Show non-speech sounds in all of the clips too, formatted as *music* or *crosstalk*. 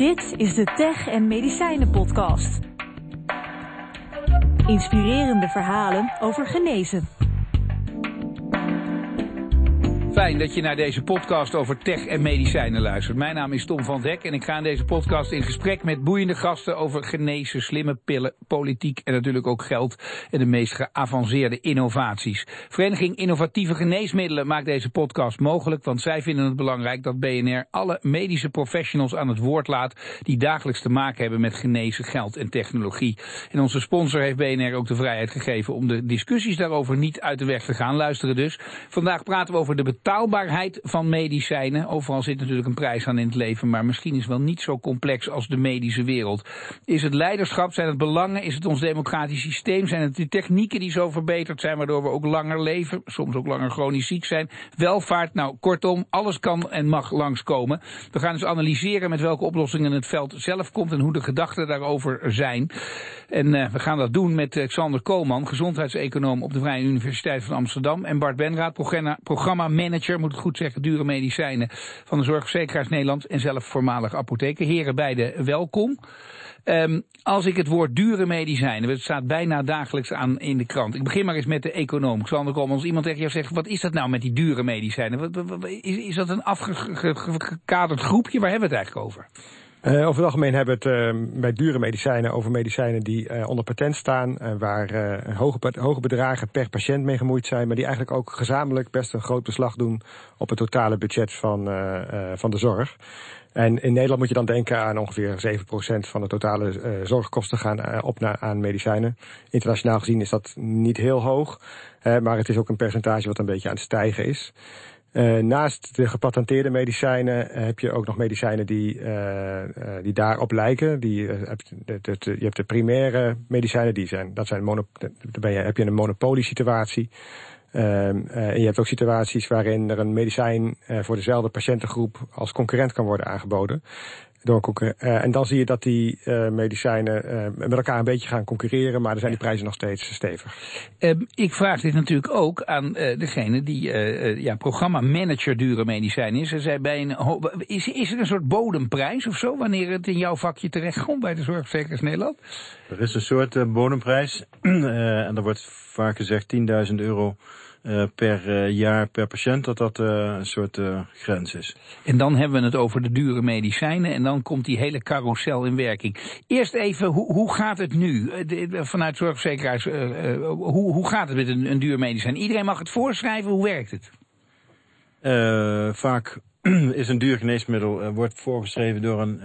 Dit is de Tech en Medicijnen Podcast. Inspirerende verhalen over genezen. Fijn dat je naar deze podcast over tech en medicijnen luistert. Mijn naam is Tom van Dek en ik ga in deze podcast in gesprek met boeiende gasten over genezen, slimme pillen, politiek en natuurlijk ook geld en de meest geavanceerde innovaties. Vereniging Innovatieve Geneesmiddelen maakt deze podcast mogelijk, want zij vinden het belangrijk dat BNR alle medische professionals aan het woord laat die dagelijks te maken hebben met genezen, geld en technologie. En onze sponsor heeft BNR ook de vrijheid gegeven om de discussies daarover niet uit de weg te gaan. Luisteren dus. Vandaag praten we over de betaalbaarheid van medicijnen. Overal zit natuurlijk een prijs aan in het leven, maar misschien is het wel niet zo complex als de medische wereld. Is het leiderschap, zijn het belangen, is het ons democratisch systeem, zijn het de technieken die zo verbeterd zijn, waardoor we ook langer leven, soms ook langer chronisch ziek zijn, welvaart, nou kortom, alles kan en mag langskomen. We gaan dus analyseren met welke oplossingen het veld zelf komt en hoe de gedachten daarover zijn. En uh, we gaan dat doen met uh, Xander Koolman, gezondheidseconoom op de Vrije Universiteit van Amsterdam, en Bart Benraad, programma, programma manager, moet ik goed zeggen, dure medicijnen van de Zorgverzekeraars Nederland en zelf voormalig apotheker. Heren, beide welkom. Um, als ik het woord dure medicijnen, het staat bijna dagelijks aan in de krant. Ik begin maar eens met de econoom. Koolman, als iemand tegen jou zegt, wat is dat nou met die dure medicijnen? Wat, wat, is, is dat een afgekaderd groepje? Waar hebben we het eigenlijk over? Uh, over het algemeen hebben we het uh, bij dure medicijnen over medicijnen die uh, onder patent staan, waar hoge, hoge bedragen per patiënt mee gemoeid zijn, maar die eigenlijk ook gezamenlijk best een groot beslag doen op het totale budget van, van de zorg. En in Nederland moet je dan denken aan ongeveer 7% van de totale zorgkosten gaan op naar, aan medicijnen. Internationaal gezien is dat niet heel hoog, maar het is ook een percentage wat een beetje aan het stijgen is. Uh, naast de gepatenteerde medicijnen uh, heb je ook nog medicijnen die, uh, die daarop lijken. Die, je hebt de primaire medicijnen, die zijn, dat zijn je, heb je een monopoliesituatie. en je hebt ook situaties waarin er een medicijn voor dezelfde patiëntengroep als concurrent kan worden aangeboden doorkoeken. Uh, en dan zie je dat die uh, medicijnen uh, met elkaar een beetje gaan concurreren, maar dan zijn die prijzen nog steeds stevig. Ehm, ik vraag dit natuurlijk ook aan degene die ja, programma-manager dure medicijnen is. Zij bij een, is. Is er een soort bodemprijs of zo, wanneer het in jouw vakje terechtkomt bij de Zorgverzekeraars Nederland? Er is een soort bodemprijs *clears throat* en er wordt vaak gezegd 10.000 euro per uh, jaar per patiënt, dat dat uh, een soort grens is. En dan hebben we het over de dure medicijnen en dan komt die hele carousel in werking. Eerst even, hoe, hoe gaat het nu? De, vanuit zorgverzekeraars, hoe, hoe gaat het met een, een duur medicijn? Iedereen mag het voorschrijven, hoe werkt het? vaak *clears throat* is een duur geneesmiddel wordt voorgeschreven door een,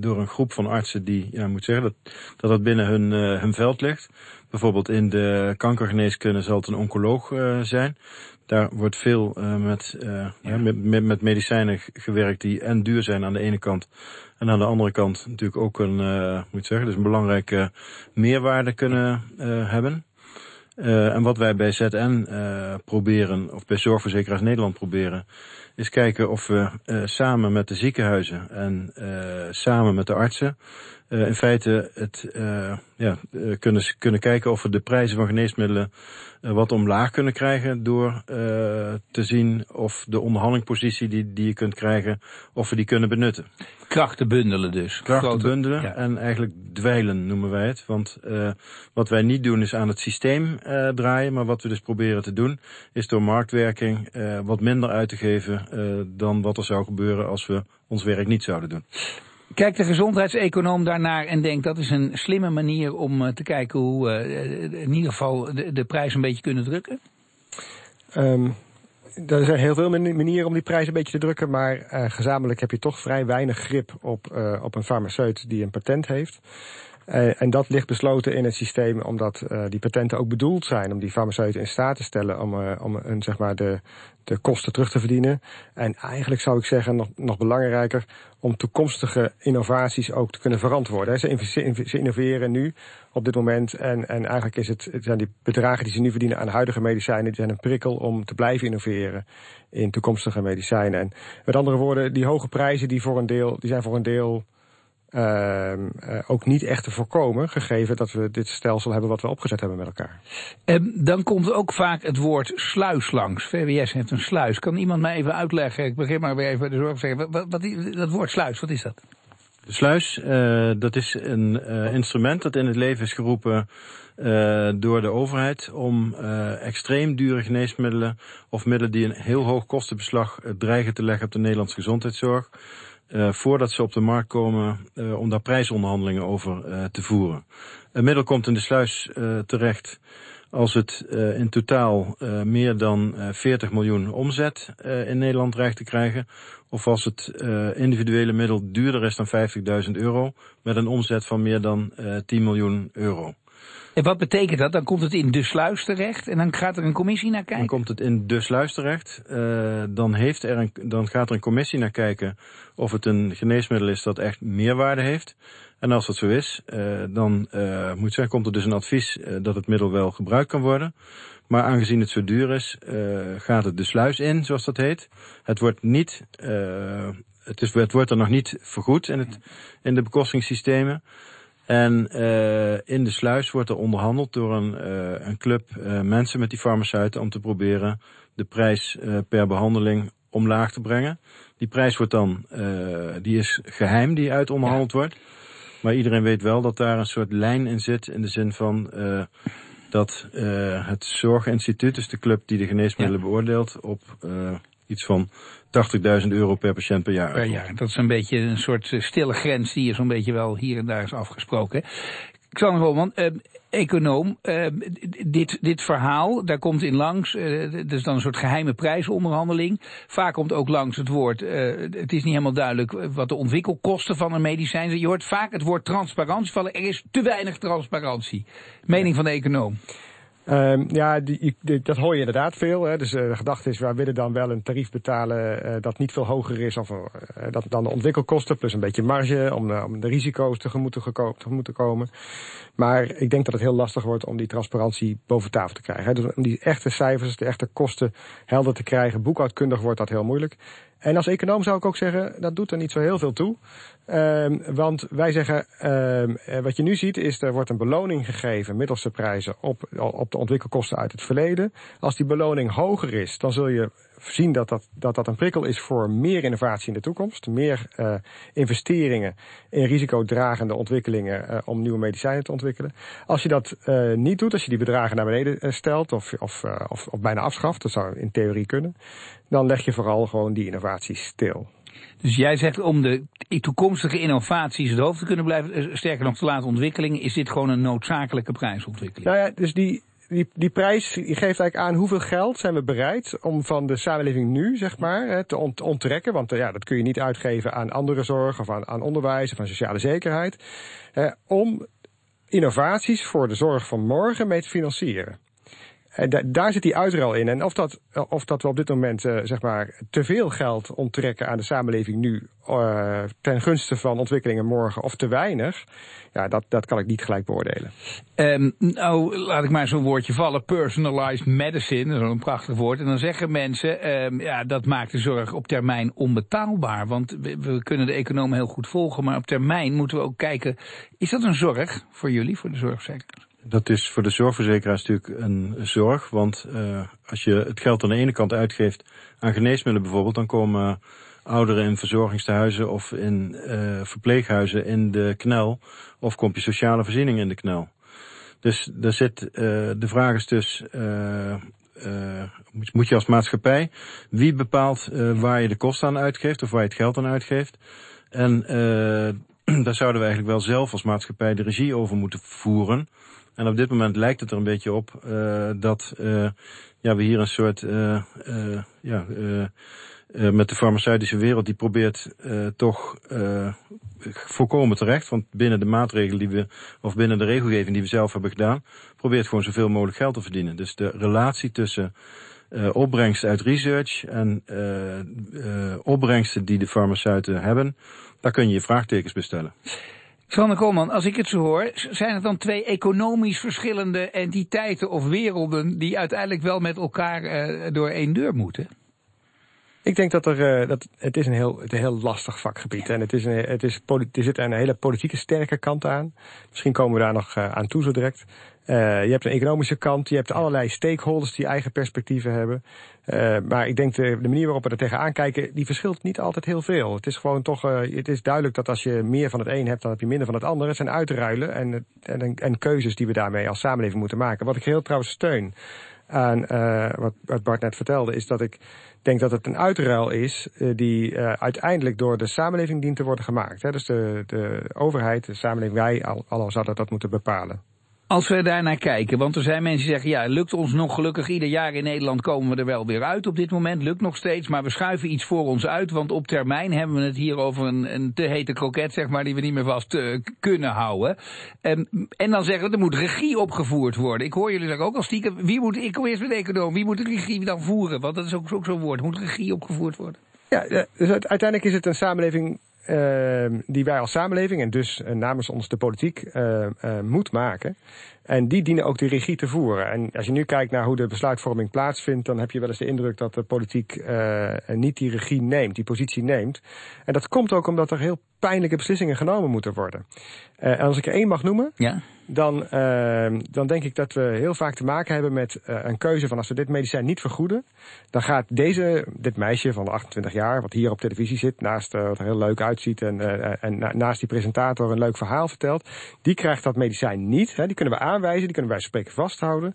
door een groep van artsen die, ja, moet zeggen, dat dat, dat binnen hun, hun veld ligt. Bijvoorbeeld in de kankergeneeskunde zal het een oncoloog uh, zijn. Daar wordt veel uh, met, uh, ja. met, met, medicijnen gewerkt die en duur zijn aan de ene kant. En aan de andere kant natuurlijk ook een, moet zeggen, dus een belangrijke meerwaarde kunnen hebben. en wat wij bij ZN proberen, of bij Zorgverzekeraars Nederland proberen, is kijken of we samen met de ziekenhuizen en samen met de artsen uh, in feite het, uh, ja, uh, kunnen, kunnen kijken of we de prijzen van geneesmiddelen wat omlaag kunnen krijgen door te zien of de onderhandelingpositie die, die je kunt krijgen, of we die kunnen benutten. Krachten bundelen dus. Krachten Grote, bundelen ja. en eigenlijk dweilen noemen wij het. Want wat wij niet doen is aan het systeem draaien, maar wat we dus proberen te doen is door marktwerking wat minder uit te geven dan wat er zou gebeuren als we ons werk niet zouden doen. Kijkt de gezondheidseconoom daarnaar en denkt dat is een slimme manier om uh, te kijken hoe uh, in ieder geval de, prijs een beetje kunnen drukken? Um, er zijn heel veel manieren om die prijs een beetje te drukken, maar gezamenlijk heb je toch vrij weinig grip op, op een farmaceut die een patent heeft. Uh, en dat ligt besloten in het systeem omdat uh, die patenten ook bedoeld zijn om die farmaceuten in staat te stellen om, uh, om een, zeg maar de, de kosten terug te verdienen. En eigenlijk zou ik zeggen, nog, nog belangrijker, om toekomstige innovaties ook te kunnen verantwoorden. Ze, ze innoveren nu op dit moment en, en eigenlijk is het, het zijn die bedragen die ze nu verdienen aan huidige medicijnen, die zijn een prikkel om te blijven innoveren in toekomstige medicijnen. En met andere woorden, die hoge prijzen die, voor een deel, die zijn voor een deel uh, uh, ook niet echt te voorkomen, gegeven dat we dit stelsel hebben wat we opgezet hebben met elkaar. Um, dan komt ook vaak het woord sluis langs. VWS heeft een sluis. Kan iemand mij even uitleggen? Ik begin maar weer even bij de zorg zeggen. Wat, wat, dat woord sluis, wat is dat? De sluis, uh, dat is een uh, instrument dat in het leven is geroepen uh, door de overheid om extreem dure geneesmiddelen of middelen die een heel hoog kostenbeslag dreigen te leggen op de Nederlandse gezondheidszorg, voordat ze op de markt komen, om daar prijsonderhandelingen over te voeren. Een middel komt in de sluis terecht als het uh, in totaal uh, meer dan uh, 40 miljoen omzet in Nederland dreigt te krijgen, of als het individuele middel duurder is dan 50.000 euro, met een omzet van meer dan 10 miljoen euro. En wat betekent dat? Dan komt het in de sluis terecht en dan gaat er een commissie naar kijken? Dan komt het in de sluis terecht. dan, heeft er een, dan gaat er een commissie naar kijken of het een geneesmiddel is dat echt meerwaarde heeft. En als dat zo is, uh, dan uh, moet zeggen, komt er dus een advies dat het middel wel gebruikt kan worden. Maar aangezien het zo duur is, gaat het de sluis in, zoals dat heet. Het wordt niet, het, is, het wordt er nog niet vergoed in, het, in de bekostingssystemen. En in de sluis wordt er onderhandeld door een, een club mensen met die farmaceuten om te proberen de prijs per behandeling omlaag te brengen. Die prijs wordt dan, die is geheim die uit onderhandeld ja. wordt. Maar iedereen weet wel dat daar een soort lijn in zit. In de zin van dat het Zorginstituut, dus de club die de geneesmiddelen ja. beoordeelt, op iets van 80.000 euro per patiënt per jaar. Per jaar. Dat is een beetje een soort stille grens die je zo'n beetje wel hier en daar is afgesproken. Xander Holman, uh, econoom, uh, dit, dit verhaal, daar komt in langs, uh, dat is dan een soort geheime prijsonderhandeling. Vaak komt ook langs het woord, het is niet helemaal duidelijk wat de ontwikkelkosten van een medicijn zijn. Je hoort vaak het woord transparantie vallen, er is te weinig transparantie. Mening van de econoom. Um, ja, die, dat hoor je inderdaad veel. Hè. Dus uh, de gedachte is, we willen dan wel een tarief betalen uh, dat niet veel hoger is of, uh, dat, dan de ontwikkelkosten, plus een beetje marge om, om de risico's tegemoet te, tegemoet te komen. Maar ik denk dat het heel lastig wordt om die transparantie boven tafel te krijgen. Hè. Dus om die echte cijfers, de echte kosten helder te krijgen. Boekhoudkundig wordt dat heel moeilijk. En als econoom zou ik ook zeggen, dat doet er niet zo heel veel toe. Um, want wij zeggen, um, wat je nu ziet is, er wordt een beloning gegeven middels de prijzen op, op de ontwikkelkosten uit het verleden. Als die beloning hoger is, dan zul je zien dat dat, dat dat een prikkel is voor meer innovatie in de toekomst. Meer uh, investeringen in risicodragende ontwikkelingen uh, om nieuwe medicijnen te ontwikkelen. Als je dat uh, niet doet, als je die bedragen naar beneden stelt of, of, of, of bijna afschaft, dat zou in theorie kunnen, dan leg je vooral gewoon die innovatie stil. Dus jij zegt om de toekomstige innovaties het hoofd te kunnen blijven, sterker nog te laten ontwikkelingen, is dit gewoon een noodzakelijke prijsontwikkeling? Nou ja, dus die, die, die prijs geeft eigenlijk aan hoeveel geld zijn we bereid om van de samenleving nu, zeg maar, te ont onttrekken. Want ja, dat kun je niet uitgeven aan andere zorg of aan, onderwijs of aan sociale zekerheid. Eh, om innovaties voor de zorg van morgen mee te financieren. En da daar zit die uitruil in. En of dat, of dat we op dit moment uh, zeg maar, te veel geld onttrekken aan de samenleving nu uh, ten gunste van ontwikkelingen morgen of te weinig, ja, dat, dat kan ik niet gelijk beoordelen. Um, nou, laat ik maar zo'n woordje vallen. Personalized medicine, dat is een prachtig woord. En dan zeggen mensen, um, ja, dat maakt de zorg op termijn onbetaalbaar. Want we, we kunnen de economen heel goed volgen, maar op termijn moeten we ook kijken, is dat een zorg voor jullie, voor de zorgsector? Dat is voor de zorgverzekeraars natuurlijk een zorg. Want uh, als je het geld aan de ene kant uitgeeft aan geneesmiddelen bijvoorbeeld, dan komen ouderen in verzorgingstehuizen of in uh, verpleeghuizen in de knel. Of komt je sociale voorziening in de knel. Dus daar zit, uh, de vraag is dus, moet je als maatschappij, wie bepaalt waar je de kosten aan uitgeeft of waar je het geld aan uitgeeft? En *clears throat* daar zouden we eigenlijk wel zelf als maatschappij de regie over moeten voeren. En op dit moment lijkt het er een beetje op uh, dat uh, ja, we hier een soort, uh, ja, met de farmaceutische wereld, die probeert toch voorkomen terecht, want binnen de maatregelen die we, of binnen de regelgeving die we zelf hebben gedaan, probeert gewoon zoveel mogelijk geld te verdienen. Dus de relatie tussen opbrengsten uit research en opbrengsten die de farmaceuten hebben, daar kun je je vraagtekens bestellen. Sander Koolman, als ik het zo hoor, zijn het dan twee economisch verschillende entiteiten of werelden die uiteindelijk wel met elkaar uh, door één deur moeten? Ik denk dat er, uh, dat, het is een heel, het een heel lastig vakgebied. En het is een, het is, er zit een hele politieke sterke kant aan. Misschien komen we daar nog uh, aan toe zo direct. Uh, je hebt een economische kant, je hebt allerlei stakeholders die eigen perspectieven hebben. Uh, maar ik denk de, de, manier waarop we er tegenaan kijken, die verschilt niet altijd heel veel. Het is gewoon toch, uh, het is duidelijk dat als je meer van het een hebt, dan heb je minder van het ander. Het zijn uitruilen en, en, en keuzes die we daarmee als samenleving moeten maken. Wat ik heel trouwens steun aan wat, Bart net vertelde, is dat ik denk dat het een uitruil is die uiteindelijk door de samenleving dient te worden gemaakt. Hè? Dus de, de overheid, de samenleving, wij al, al dat moeten bepalen. Als we daarnaar kijken, want er zijn mensen die zeggen, ja, lukt ons nog gelukkig ieder jaar in Nederland komen we er wel weer uit op dit moment, lukt nog steeds, maar we schuiven iets voor ons uit, want op termijn hebben we het hier over een, een te hete kroket, zeg maar, die we niet meer vast uh, kunnen houden. En, en dan zeggen we, er moet regie opgevoerd worden. Ik hoor jullie zeggen ook al stiekem, wie moet, ik kom eerst met de econoom, wie moet de regie dan voeren? Want dat is ook, ook zo'n woord, moet regie opgevoerd worden? Ja, dus uiteindelijk is het een samenleving die wij als samenleving en dus uh, namens ons de politiek uh, moet maken. En die dienen ook de regie te voeren. En als je nu kijkt naar hoe de besluitvorming plaatsvindt, dan heb je wel eens de indruk dat de politiek niet die regie neemt, die positie neemt. En dat komt ook omdat er heel pijnlijke beslissingen genomen moeten worden. en als ik er één mag noemen, ja dan, uh, dan denk ik dat we heel vaak te maken hebben met uh, een keuze van als we dit medicijn niet vergoeden, dan gaat deze, dit meisje van 28 jaar, wat hier op televisie zit, naast wat er heel leuk uitziet en, en na, naast die presentator een leuk verhaal vertelt, die krijgt dat medicijn niet. Hè, die kunnen we aanwijzen, die kunnen wij spreken vasthouden.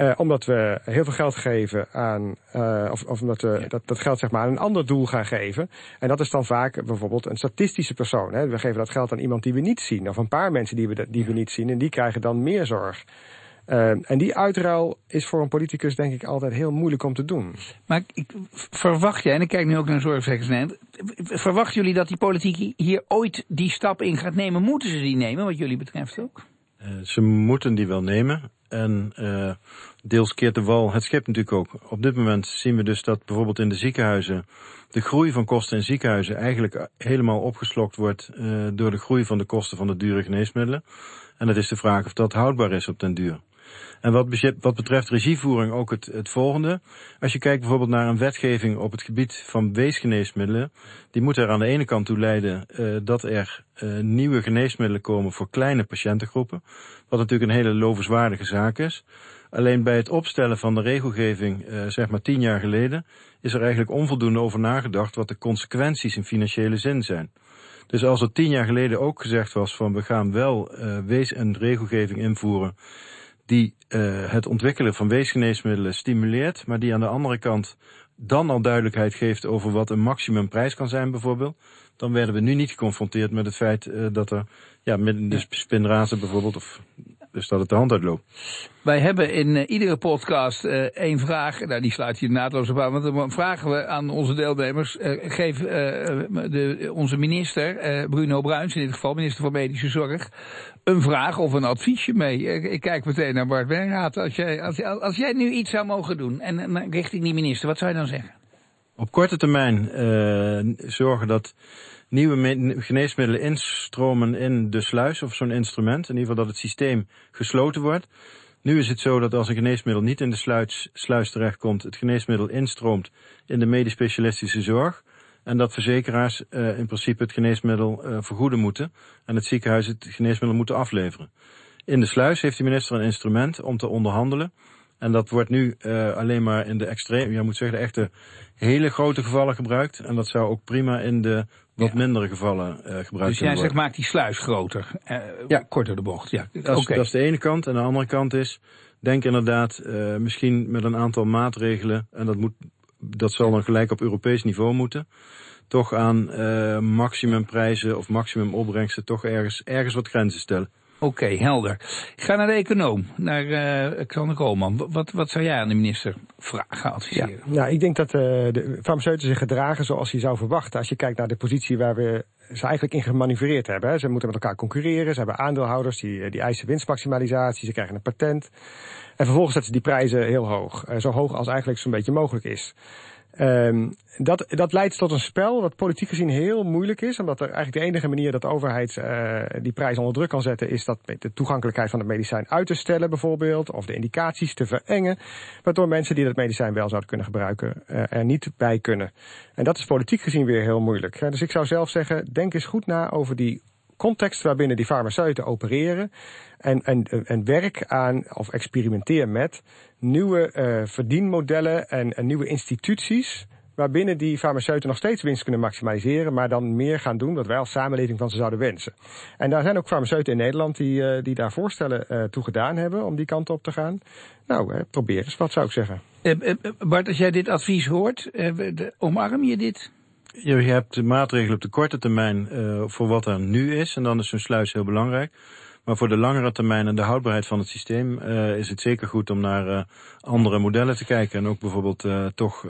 Uh, omdat we heel veel geld geven aan, uh, of, of omdat we dat, dat geld zeg maar aan een ander doel gaan geven. En dat is dan vaak bijvoorbeeld een statistische persoon. Hè. We geven dat geld aan iemand die we niet zien, of een paar mensen die we, die we niet zien, en die krijgen dan meer zorg. Uh, en die uitruil is voor een politicus denk ik altijd heel moeilijk om te doen. Maar ik, verwacht jij, en ik kijk nu ook naar zorgverzekeringsnet, verwachten jullie dat die politiek hier ooit die stap in gaat nemen? Moeten ze die nemen, wat jullie betreft ook? ze moeten die wel nemen. En uh, deels keert de wal het schip natuurlijk ook. Op dit moment zien we dus dat bijvoorbeeld in de ziekenhuizen de groei van kosten in ziekenhuizen eigenlijk helemaal opgeslokt wordt uh, door de groei van de kosten van de dure geneesmiddelen. En het is de vraag of dat houdbaar is op den duur. En wat, wat betreft regievoering ook het, het volgende. Als je kijkt bijvoorbeeld naar een wetgeving op het gebied van weesgeneesmiddelen, die moet er aan de ene kant toe leiden uh, dat er uh, nieuwe geneesmiddelen komen voor kleine patiëntengroepen. Wat natuurlijk een hele lovenswaardige zaak is. Alleen bij het opstellen van de regelgeving, uh, zeg maar tien jaar geleden, is er eigenlijk onvoldoende over nagedacht wat de consequenties in financiële zin zijn. Dus als er tien jaar geleden ook gezegd was van we gaan wel wees- en regelgeving invoeren die uh, het ontwikkelen van weesgeneesmiddelen stimuleert, maar die aan de andere kant dan al duidelijkheid geeft over wat een maximumprijs kan zijn bijvoorbeeld, dan werden we nu niet geconfronteerd met het feit uh, dat er ja, met de spinrazen bijvoorbeeld, of dus dat het de hand uitloopt. Wij hebben in uh, iedere podcast uh, één vraag, nou die sluit hier naadloos op aan, want dan vragen we aan onze deelnemers, uh, geef de, onze minister, Bruno Bruins in dit geval, minister van Medische Zorg, een vraag of een adviesje mee. Ik kijk meteen naar Bart Werraad. Als jij, als, als jij nu iets zou mogen doen, en, en richting die minister, wat zou je dan zeggen? Op korte termijn zorgen dat nieuwe geneesmiddelen instromen in de sluis of zo'n instrument. In ieder geval dat het systeem gesloten wordt. Nu is het zo dat als een geneesmiddel niet in de sluis, sluis terechtkomt, het geneesmiddel instroomt in de medisch specialistische zorg. En dat verzekeraars uh, in principe het geneesmiddel uh, vergoeden moeten en het ziekenhuis het geneesmiddel moeten afleveren. In de sluis heeft de minister een instrument om te onderhandelen. En dat wordt nu uh, alleen maar in de extreem, je moet zeggen, de echte hele grote gevallen gebruikt. En dat zou ook prima in de wat ja. mindere gevallen uh, gebruikt dus worden. Dus jij zegt, maak die sluis groter, uh, ja. korter de bocht. Ja, dat, is, okay. dat is de ene kant. En de andere kant is, denk inderdaad, misschien met een aantal maatregelen, en dat, moet, dat zal dan gelijk op Europees niveau moeten, toch aan uh, maximumprijzen of maximum opbrengsten toch ergens, ergens wat grenzen stellen. Oké, helder. Ik ga naar de econoom, naar uh, Xander Koolman. Wat, wat zou jij aan de minister vragen, adviseren? Ja, nou, ik denk dat uh, de farmaceuten zich gedragen zoals je zou verwachten. Als je kijkt naar de positie waar we ze eigenlijk in gemanoeuvreerd hebben. Hè. Ze moeten met elkaar concurreren. Ze hebben aandeelhouders die, die eisen winstmaximalisatie. Ze krijgen een patent. En vervolgens zetten ze die prijzen heel hoog. Zo hoog als eigenlijk zo'n beetje mogelijk is. Um, dat, dat leidt tot een spel wat politiek gezien heel moeilijk is. Omdat er eigenlijk de enige manier dat de overheid uh, die prijs onder druk kan zetten... is dat de toegankelijkheid van het medicijn uit te stellen bijvoorbeeld. Of de indicaties te verengen. Waardoor mensen die dat medicijn wel zouden kunnen gebruiken uh, er niet bij kunnen. En dat is politiek gezien weer heel moeilijk. Dus ik zou zelf zeggen, denk eens goed na over die context waarbinnen die farmaceuten opereren. En, en, en werk aan, of experimenteer met, nieuwe uh, verdienmodellen en, nieuwe instituties waarbinnen die farmaceuten nog steeds winst kunnen maximaliseren, maar dan meer gaan doen wat wij als samenleving van ze zouden wensen. En daar zijn ook farmaceuten in Nederland die, uh, die daar voorstellen uh, toe gedaan hebben om die kant op te gaan. Nou, probeer eens, wat zou ik zeggen. Bart, als jij dit advies hoort, omarm je dit? Je hebt de maatregelen op de korte termijn voor wat er nu is, en dan is zo'n sluis heel belangrijk. Maar voor de langere termijn en de houdbaarheid van het systeem uh, is het zeker goed om naar uh, andere modellen te kijken. En ook bijvoorbeeld toch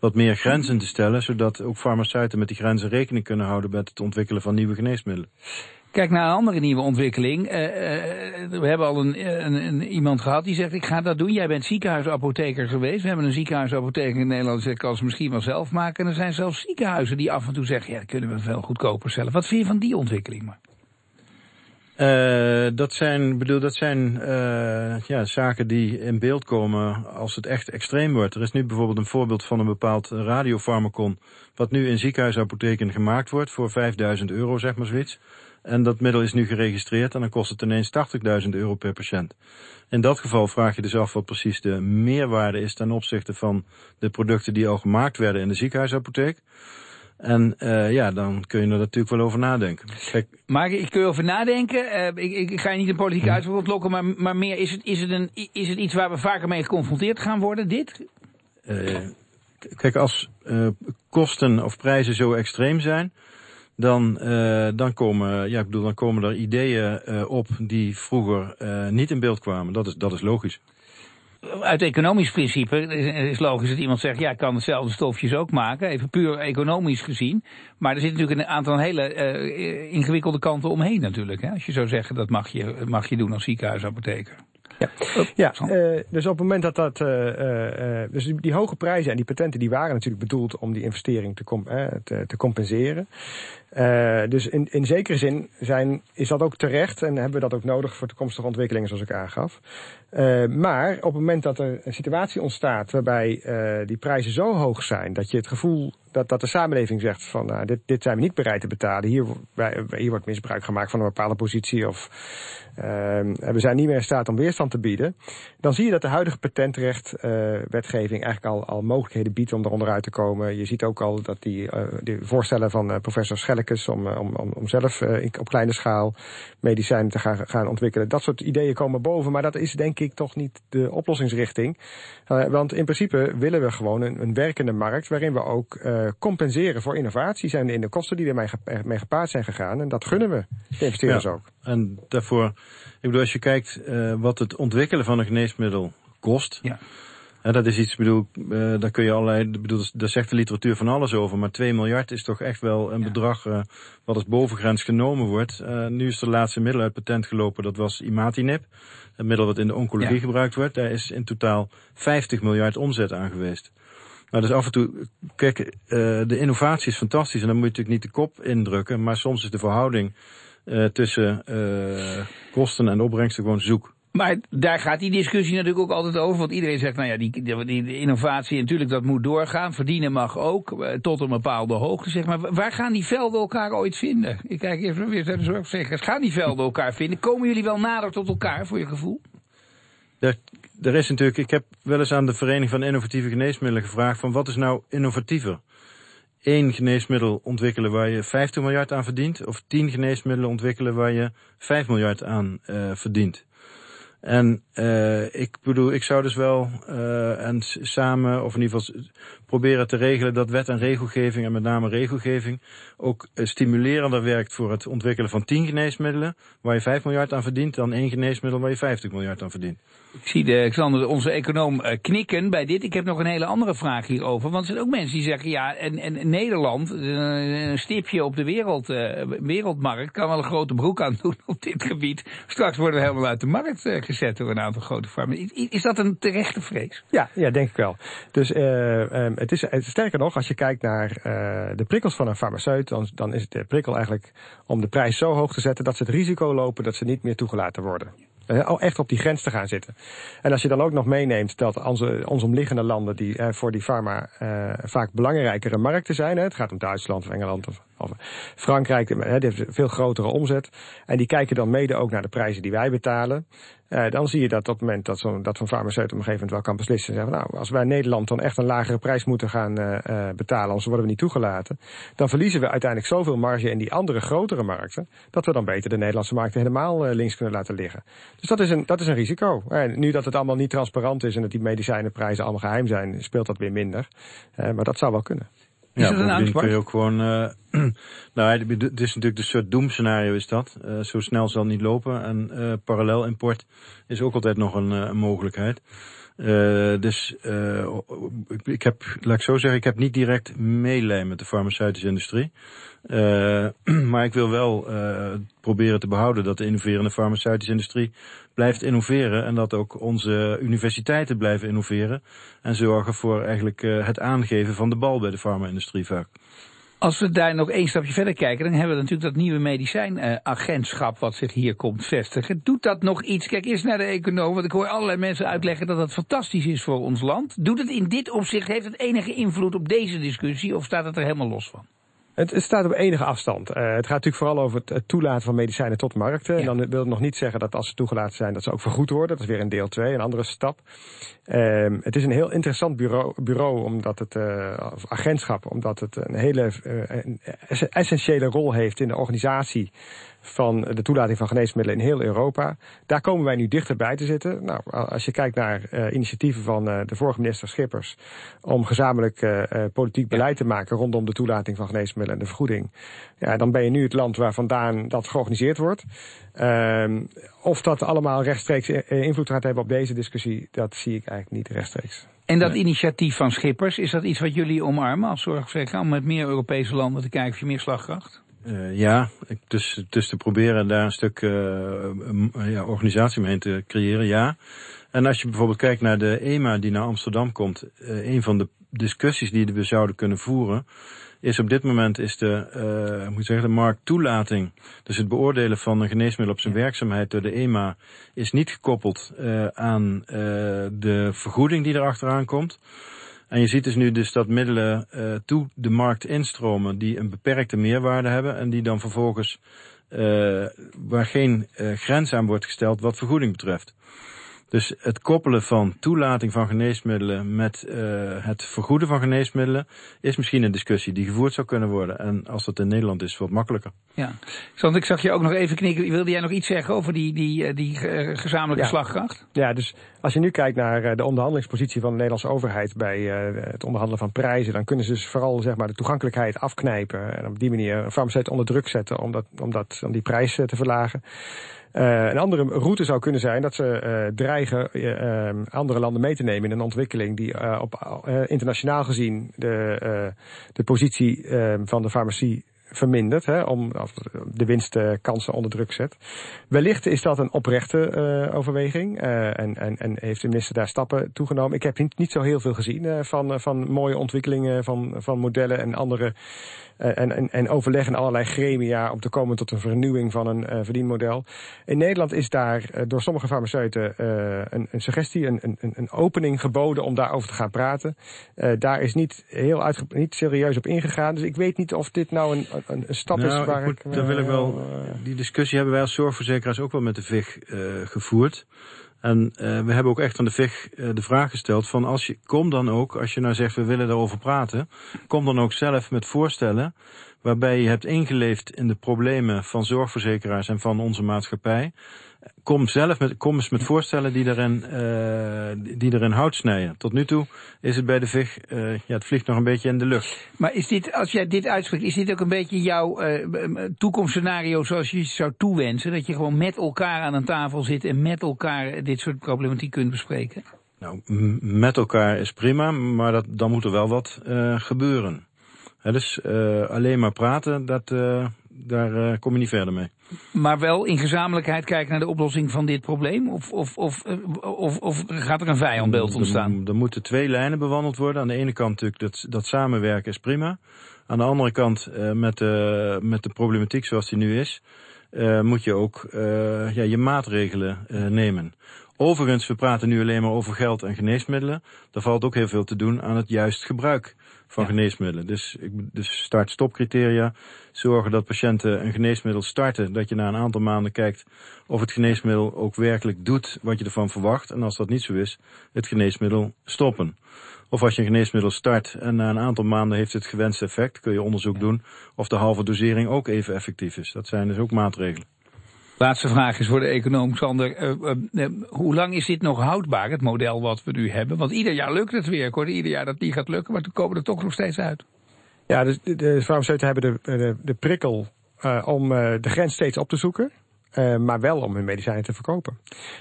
wat meer grenzen te stellen, zodat ook farmaceuten met die grenzen rekening kunnen houden met het ontwikkelen van nieuwe geneesmiddelen. Kijk naar een andere nieuwe ontwikkeling. Uh, we hebben al een, een, iemand gehad die zegt: Ik ga dat doen. Jij bent ziekenhuisapotheker geweest. We hebben een ziekenhuisapotheker in Nederland die kan ze misschien wel zelf maken. En er zijn zelfs ziekenhuizen die af en toe zeggen: Ja, dat kunnen we veel goedkoper zelf. Wat vind je van die ontwikkeling? Maar? Uh, dat zijn, bedoel, dat zijn ja, zaken die in beeld komen als het echt extreem wordt. Er is nu bijvoorbeeld een voorbeeld van een bepaald radiofarmacon, wat nu in ziekenhuisapotheken gemaakt wordt voor 5000 euro, zeg maar zoiets. En dat middel is nu geregistreerd en dan kost het ineens 80.000 euro per patiënt. In dat geval vraag je dus af wat precies de meerwaarde is ten opzichte van de producten die al gemaakt werden in de ziekenhuisapotheek. En uh, ja, dan kun je er natuurlijk wel over nadenken. Kijk. Maar ik kun je over nadenken. Uh, ik, ik, ga je niet een politieke uitspraak ontlokken, maar, maar meer is het, is, het een, is het iets waar we vaker mee geconfronteerd gaan worden, dit? Uh, kijk, als kosten of prijzen zo extreem zijn, dan, dan, komen, ja, ik bedoel, dan komen er ideeën op die vroeger niet in beeld kwamen. Dat is, dat is logisch uit economisch principe is logisch dat iemand zegt, ja, ik kan hetzelfde stofjes ook maken, even puur economisch gezien. Maar er zit natuurlijk een aantal hele ingewikkelde kanten omheen natuurlijk. Hè? Als je zou zeggen, dat mag je, mag je doen als ziekenhuisapotheker. Ja, ja uh, dus op het moment dat dat. Uh, uh, dus die, hoge prijzen en die patenten die waren natuurlijk bedoeld om die investering te, te, te, compenseren. dus in, in zekere zin zijn, is dat ook terecht en hebben we dat ook nodig voor toekomstige ontwikkelingen, zoals ik aangaf. maar op het moment dat er een situatie ontstaat waarbij die prijzen zo hoog zijn dat je het gevoel dat, dat de samenleving zegt van nou, dit, dit zijn we niet bereid te betalen. Hier, hier wordt misbruik gemaakt van een bepaalde positie of uh, we zijn niet meer in staat om weerstand te bieden. Dan zie je dat de huidige patentrechtwetgeving uh, eigenlijk al, al mogelijkheden biedt om eronder uit te komen. Je ziet ook al dat die, uh, voorstellen van professor Schellekes om, om, om, om zelf op kleine schaal medicijnen te gaan, gaan ontwikkelen. Dat soort ideeën komen boven, maar dat is denk ik toch niet de oplossingsrichting. want in principe willen we gewoon een, een werkende markt waarin we ook compenseren voor innovaties en in de kosten die ermee mee gepaard zijn gegaan. En dat gunnen we de investeerders ja, ook. En daarvoor, ik bedoel, als je kijkt uh, wat het ontwikkelen van een geneesmiddel kost. Ja. Hè, dat is iets, bedoel, uh, daar kun je allerlei, bedoel, daar zegt de literatuur van alles over. Maar 2 miljard is toch echt wel een ja. bedrag uh, wat als bovengrens genomen wordt. nu is de laatste middel uit patent gelopen, dat was imatinib. Een middel dat in de oncologie ja. gebruikt wordt. Daar is in totaal 50 miljard omzet aan geweest. Nou, dus af en toe, kijk, uh, de innovatie is fantastisch en dan moet je natuurlijk niet de kop indrukken, maar soms is de verhouding uh, tussen uh, kosten en opbrengsten gewoon zoek. Maar daar gaat die discussie natuurlijk ook altijd over. Want iedereen zegt, nou ja, die, die, die innovatie, natuurlijk dat moet doorgaan. Verdienen mag ook, tot een bepaalde hoogte, zeg maar. Waar gaan die velden elkaar ooit vinden? Ik kijk even weer naar de zorgverzekeraars. Gaan die velden elkaar vinden? Komen jullie wel nader tot elkaar, voor je gevoel? Er, er is natuurlijk, ik heb wel eens aan de Vereniging van Innovatieve Geneesmiddelen gevraagd van wat is nou innovatiever? Eén geneesmiddel ontwikkelen waar je 50 miljard aan verdient, of tien geneesmiddelen ontwikkelen waar je 5 miljard aan uh, verdient. En uh, ik bedoel, ik zou dus wel uh, en samen, of in ieder geval proberen te regelen dat wet en regelgeving, en met name regelgeving, ook stimulerender werkt voor het ontwikkelen van 10 geneesmiddelen, waar je 5 miljard aan verdient, dan één geneesmiddel waar je 50 miljard aan verdient. Ik zie de, Xander, onze econoom, uh, knikken bij dit. Ik heb nog een hele andere vraag hierover. Want er zijn ook mensen die zeggen, ja, en, en Nederland, een stipje op de wereld, uh, wereldmarkt, kan wel een grote broek aan doen op dit gebied. Straks worden we helemaal uit de markt uh, gezet door een aantal grote farmen. Is, is, dat een terechte vrees? Ja, ja denk ik wel. Dus um, het is sterker nog, als je kijkt naar de prikkels van een farmaceut, dan, dan is de prikkel eigenlijk om de prijs zo hoog te zetten dat ze het risico lopen dat ze niet meer toegelaten worden. Uh, echt op die grens te gaan zitten. En als je dan ook nog meeneemt dat onze, onze omliggende landen, die uh, voor die pharma uh, vaak belangrijkere markten zijn, hè, het gaat om Duitsland of Engeland of, of. Frankrijk die heeft veel grotere omzet. En die kijken dan mede ook naar de prijzen die wij betalen. Dan zie je dat op het moment dat zo'n dat zo'n farmaceut op een gegeven moment wel kan beslissen. Zeggen, nou, als wij Nederland dan echt een lagere prijs moeten gaan uh, betalen, anders worden we niet toegelaten. Dan verliezen we uiteindelijk zoveel marge in die andere grotere markten. Dat we dan beter de Nederlandse markten helemaal links kunnen laten liggen. Dus dat is een, dat is een risico. En nu dat het allemaal niet transparant is en dat die medicijnenprijzen allemaal geheim zijn, speelt dat weer minder. maar dat zou wel kunnen. Is ja, een kun je ook gewoon. Uh, *clears throat* nou, het is natuurlijk de soort doemscenario is dat. Uh, zo snel zal het niet lopen. En uh, parallel import is ook altijd nog een, een mogelijkheid. dus ik, ik, heb, laat ik zo zeggen, ik heb niet direct meelijn met de farmaceutische industrie. *clears throat* maar ik wil wel proberen te behouden dat de innoverende farmaceutische industrie blijft innoveren en dat ook onze universiteiten blijven innoveren en zorgen voor eigenlijk het aangeven van de bal bij de farma-industrie vaak. Als we daar nog één stapje verder kijken, dan hebben we natuurlijk dat nieuwe medicijnagentschap wat zich hier komt vestigen. Doet dat nog iets? Kijk eerst naar de econoom, want ik hoor allerlei mensen uitleggen dat dat fantastisch is voor ons land. Doet het in dit opzicht, heeft het enige invloed op deze discussie of staat het er helemaal los van? Het, het, staat op enige afstand. Uh, het gaat natuurlijk vooral over het, toelaten van medicijnen tot markten. Ja. En dan wil het nog niet zeggen dat als ze toegelaten zijn, dat ze ook vergoed worden. Dat is weer een deel 2, een andere stap. Uh, het is een heel interessant bureau, bureau omdat het, uh, of agentschap, omdat het een hele uh, essentiële rol heeft in de organisatie van de toelating van geneesmiddelen in heel Europa. Daar komen wij nu dichterbij te zitten. Nou, als je kijkt naar uh, initiatieven van uh, de vorige minister Schippers om gezamenlijk uh, politiek beleid te maken rondom de toelating van geneesmiddelen en de vergoeding. Ja, dan ben je nu het land waar vandaan dat georganiseerd wordt. Ehm, of dat allemaal rechtstreeks invloed gaat hebben op deze discussie, dat zie ik eigenlijk niet rechtstreeks. En dat initiatief van Schippers, is dat iets wat jullie omarmen als zorgverzekeraar om met meer Europese landen te kijken of je meer slagkracht? Uh, ja, dus, dus te proberen daar een stuk uh, ja, organisatie mee te creëren, ja. En als je bijvoorbeeld kijkt naar de EMA die naar Amsterdam komt, uh, een van de discussies die we zouden kunnen voeren, is op dit moment is de, uh, moet zeggen, de markttoelating, dus het beoordelen van een geneesmiddel op zijn werkzaamheid door de EMA, is niet gekoppeld uh, aan uh, de vergoeding die erachteraan komt. En je ziet dus nu dus dat middelen uh, toe de markt instromen die een beperkte meerwaarde hebben en die dan vervolgens uh, waar geen uh, grens aan wordt gesteld wat vergoeding betreft. Dus het koppelen van toelating van geneesmiddelen met uh, het vergoeden van geneesmiddelen is misschien een discussie die gevoerd zou kunnen worden. En als dat in Nederland is, wat makkelijker. Ja, want ik zag je ook nog even knikken. Wilde jij nog iets zeggen over die, die, eh, die uh, gezamenlijke ja. slagkracht? Ja, dus als je nu kijkt naar de onderhandelingspositie van de Nederlandse overheid bij uh, het onderhandelen van prijzen, dan kunnen ze dus vooral zeg maar, de toegankelijkheid afknijpen en op die manier een farmaceut onder druk zetten om, dat, om, dat, om die prijs te verlagen. Uh, een andere route zou kunnen zijn dat ze uh, dreigen uh, andere landen mee te nemen in een ontwikkeling die op internationaal gezien de, de positie van de farmacie vermindert, hè, om de winstkansen onder druk zet. Wellicht is dat een oprechte uh, overweging uh, en, en, en heeft de minister daar stappen toegenomen. Ik heb niet, zo heel veel gezien uh, van, van mooie ontwikkelingen van, van modellen en andere en, en, en overleg allerlei gremia om te komen tot een vernieuwing van een verdienmodel. In Nederland is daar door sommige farmaceuten een, een, suggestie, een, een, een, opening geboden om daarover te gaan praten. daar is niet heel uitge niet serieus op ingegaan. Dus ik weet niet of dit nou een, een, stap nou, is waar ik... Moet, ik dan wil ik wel, die discussie hebben wij als zorgverzekeraars ook wel met de VIG gevoerd. En uh, we hebben ook echt aan de VIG uh, de vraag gesteld van als je, kom dan ook, als je nou zegt we willen daarover praten, kom dan ook zelf met voorstellen waarbij je hebt ingeleefd in de problemen van zorgverzekeraars en van onze maatschappij. Kom zelf met, kom eens met voorstellen die erin, uh, die erin hout snijden. Tot nu toe is het bij de VIG, uh, ja, het vliegt nog een beetje in de lucht. Maar is dit, als jij dit uitspreekt, is dit ook een beetje jouw uh, toekomstscenario zoals je zou toewensen? Dat je gewoon met elkaar aan een tafel zit en met elkaar dit soort problematiek kunt bespreken? Nou, met elkaar is prima, maar dat, dan moet er wel wat gebeuren. He, dus alleen maar praten, dat, daar uh, kom je niet verder mee. Maar wel in gezamenlijkheid kijken naar de oplossing van dit probleem? Of, of, of, of, of gaat er een vijandbeeld ontstaan? Er, er, moeten twee lijnen bewandeld worden. Aan de ene kant natuurlijk dat, dat samenwerken is prima. Aan de andere kant met, de, met de problematiek zoals die nu is... moet je ook ja, je maatregelen nemen Overigens, we praten nu alleen maar over geld en geneesmiddelen. Er valt ook heel veel te doen aan het juist gebruik van geneesmiddelen. Dus, dus start-stop-criteria. Zorgen dat patiënten een geneesmiddel starten. Dat je na een aantal maanden kijkt of het geneesmiddel ook werkelijk doet wat je ervan verwacht. En als dat niet zo is, het geneesmiddel stoppen. Of als je een geneesmiddel start en na een aantal maanden heeft het gewenste effect, kun je onderzoek doen of de halve dosering ook even effectief is. Dat zijn dus ook maatregelen. Laatste vraag is voor de econoom, Sander. Uh, uh, hoe lang is dit nog houdbaar, het model wat we nu hebben? Want ieder jaar lukt het weer. Ik hoorde ieder jaar dat die gaat lukken, maar toen komen er toch nog steeds uit. Ja, dus de, de farmaceuten hebben de, de, de prikkel om de grens steeds op te zoeken. Uh, maar wel om hun medicijnen te verkopen.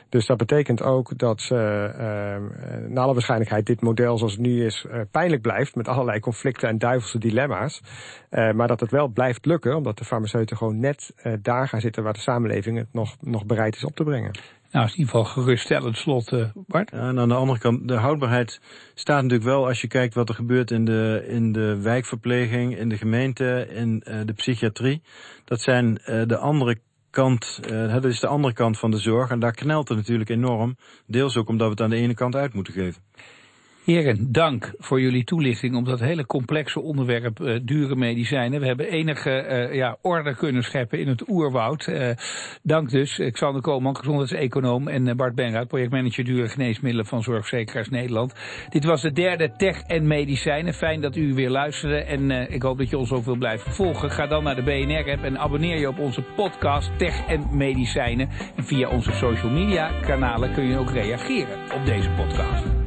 Dus dat betekent ook dat ze uh, naar alle waarschijnlijkheid dit model zoals het nu is uh, pijnlijk blijft met allerlei conflicten en duivelse dilemma's. maar dat het wel blijft lukken omdat de farmaceuten gewoon net daar gaan zitten waar de samenleving het nog, nog bereid is op te brengen. Nou, is in ieder geval geruststellend slot, Bart. Ja, en aan de andere kant, de houdbaarheid staat natuurlijk wel als je kijkt wat er gebeurt in de, in de wijkverpleging, in de gemeente, in de psychiatrie. Dat zijn de andere kant, uh, dat is de andere kant van de zorg. En daar knelt het natuurlijk enorm. Deels ook omdat we het aan de ene kant uit moeten geven. Heren, dank voor jullie toelichting op dat hele complexe onderwerp uh, dure medicijnen. We hebben enige uh, ja, orde kunnen scheppen in het oerwoud. Uh, dank dus, Xander Koolman, gezondheidseconoom en Bart Benraad, projectmanager dure geneesmiddelen van Zorgverzekeraars Nederland. Dit was de derde Tech en Medicijnen. Fijn dat u weer luisterde en ik hoop dat je ons ook wil blijven volgen. Ga dan naar de BNR-app en abonneer je op onze podcast Tech en Medicijnen. En via onze social media kanalen kun je ook reageren op deze podcast.